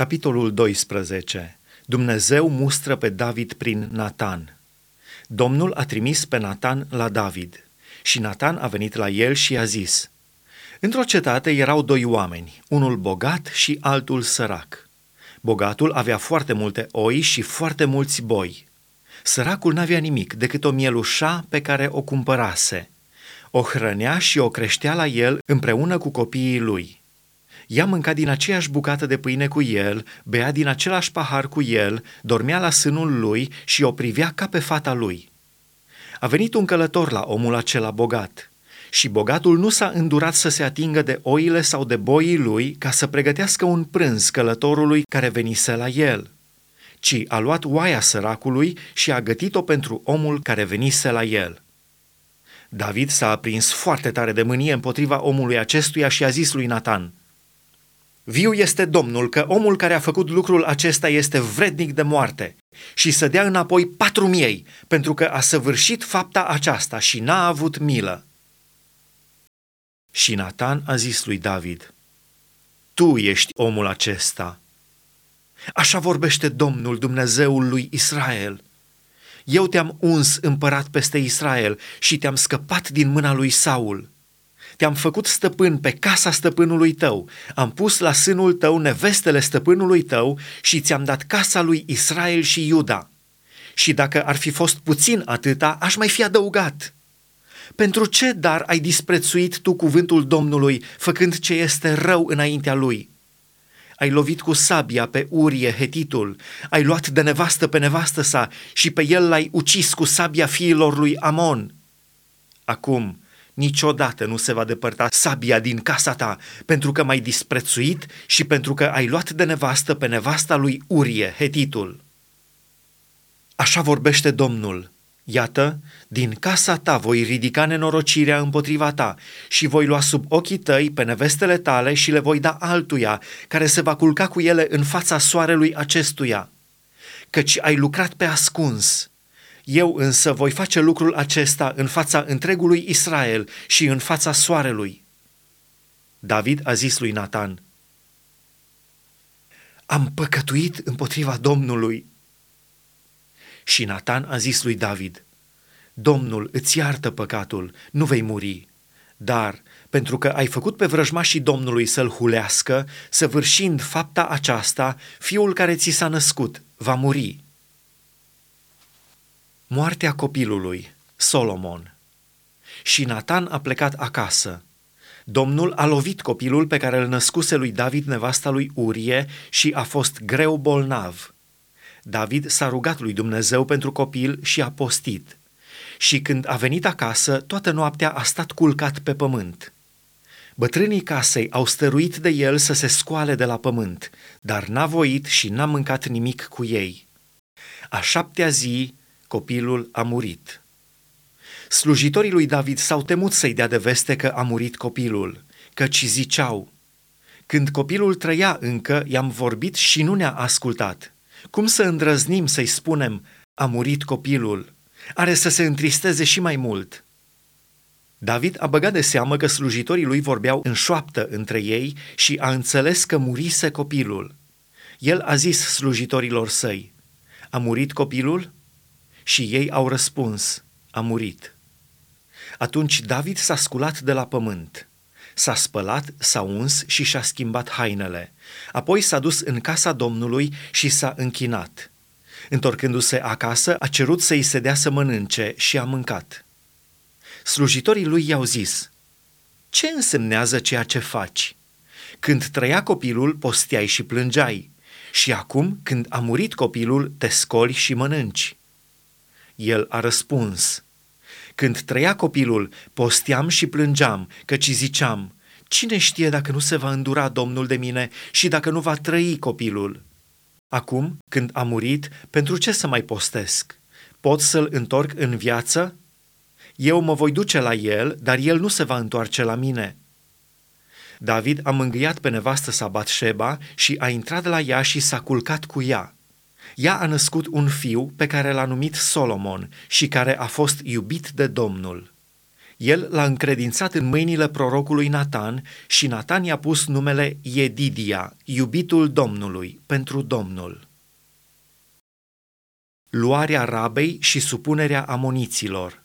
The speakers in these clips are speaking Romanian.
Capitolul 12. Dumnezeu mustră pe David prin Natan. Domnul a trimis pe Natan la David și Natan a venit la el și i-a zis, Într-o cetate erau doi oameni, unul bogat și altul sărac. Bogatul avea foarte multe oi și foarte mulți boi. Săracul n-avea nimic decât o mielușa pe care o cumpărase. O hrănea și o creștea la el împreună cu copiii lui – ea mânca din aceeași bucată de pâine cu el, bea din același pahar cu el, dormea la sânul lui și o privea ca pe fata lui. A venit un călător la omul acela bogat și bogatul nu s-a îndurat să se atingă de oile sau de boii lui ca să pregătească un prânz călătorului care venise la el, ci a luat oaia săracului și a gătit-o pentru omul care venise la el. David s-a aprins foarte tare de mânie împotriva omului acestuia și a zis lui Natan – Viu este Domnul că omul care a făcut lucrul acesta este vrednic de moarte și să dea înapoi patru miei, pentru că a săvârșit fapta aceasta și n-a avut milă. Și Natan a zis lui David, Tu ești omul acesta. Așa vorbește Domnul Dumnezeul lui Israel. Eu te-am uns împărat peste Israel și te-am scăpat din mâna lui Saul te-am făcut stăpân pe casa stăpânului tău, am pus la sânul tău nevestele stăpânului tău și ți-am dat casa lui Israel și Iuda. Și dacă ar fi fost puțin atâta, aș mai fi adăugat. Pentru ce dar ai disprețuit tu cuvântul Domnului, făcând ce este rău înaintea lui? Ai lovit cu sabia pe Urie, hetitul, ai luat de nevastă pe nevastă sa și pe el l-ai ucis cu sabia fiilor lui Amon. Acum, niciodată nu se va depărta sabia din casa ta, pentru că m-ai disprețuit și pentru că ai luat de nevastă pe nevasta lui Urie, hetitul. Așa vorbește Domnul. Iată, din casa ta voi ridica nenorocirea împotriva ta și voi lua sub ochii tăi pe nevestele tale și le voi da altuia, care se va culca cu ele în fața soarelui acestuia. Căci ai lucrat pe ascuns, eu însă voi face lucrul acesta în fața întregului Israel și în fața soarelui. David a zis lui Natan, Am păcătuit împotriva Domnului. Și Natan a zis lui David, Domnul îți iartă păcatul, nu vei muri, dar pentru că ai făcut pe vrăjmașii Domnului să-l hulească, săvârșind fapta aceasta, fiul care ți s-a născut va muri. Moartea copilului, Solomon. Și Natan a plecat acasă. Domnul a lovit copilul pe care îl născuse lui David nevasta lui Urie și a fost greu bolnav. David s-a rugat lui Dumnezeu pentru copil și a postit. Și când a venit acasă, toată noaptea a stat culcat pe pământ. Bătrânii casei au stăruit de el să se scoale de la pământ, dar n-a voit și n-a mâncat nimic cu ei. A șaptea zi, copilul a murit. Slujitorii lui David s-au temut să-i dea de veste că a murit copilul, căci ziceau, când copilul trăia încă, i-am vorbit și nu ne-a ascultat. Cum să îndrăznim să-i spunem, a murit copilul? Are să se întristeze și mai mult. David a băgat de seamă că slujitorii lui vorbeau în șoaptă între ei și a înțeles că murise copilul. El a zis slujitorilor săi, a murit copilul? Și ei au răspuns, a murit. Atunci David s-a sculat de la pământ, s-a spălat, s-a uns și și-a schimbat hainele. Apoi s-a dus în casa Domnului și s-a închinat. Întorcându-se acasă, a cerut să-i se dea să mănânce și a mâncat. Slujitorii lui i-au zis, Ce însemnează ceea ce faci? Când trăia copilul, posteai și plângeai, și acum, când a murit copilul, te scoli și mănânci. El a răspuns, Când trăia copilul, posteam și plângeam, căci ziceam, Cine știe dacă nu se va îndura Domnul de mine și dacă nu va trăi copilul? Acum, când a murit, pentru ce să mai postesc? Pot să-l întorc în viață? Eu mă voi duce la el, dar el nu se va întoarce la mine. David a mângâiat pe nevastă sa Batșeba și a intrat la ea și s-a culcat cu ea. Ea a născut un fiu pe care l-a numit Solomon și care a fost iubit de Domnul. El l-a încredințat în mâinile prorocului Natan și Natan i-a pus numele Edidia, iubitul Domnului, pentru Domnul. Luarea Rabei și supunerea amoniților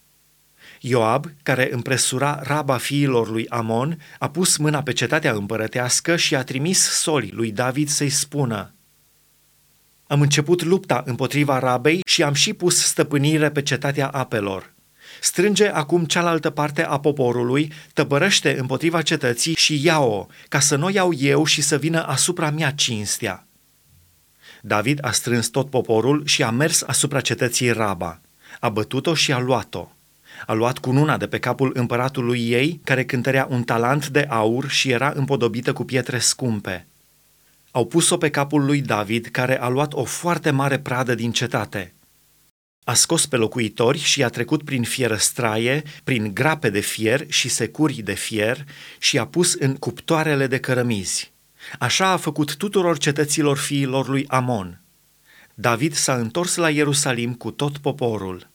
Ioab, care împresura raba fiilor lui Amon, a pus mâna pe cetatea împărătească și a trimis soli lui David să-i spună Am început lupta împotriva rabei și am și pus stăpânire pe cetatea apelor. Strânge acum cealaltă parte a poporului, tăbărăște împotriva cetății și ia-o, ca să nu iau eu și să vină asupra mea cinstea. David a strâns tot poporul și a mers asupra cetății Raba. A bătut-o și a luat-o. A luat cununa de pe capul împăratului ei, care cântărea un talent de aur și era împodobită cu pietre scumpe. Au pus-o pe capul lui David, care a luat o foarte mare pradă din cetate. A scos pe locuitori și a trecut prin fierăstraie, prin grape de fier și securi de fier și a pus în cuptoarele de cărămizi. Așa a făcut tuturor cetăților fiilor lui Amon. David s-a întors la Ierusalim cu tot poporul.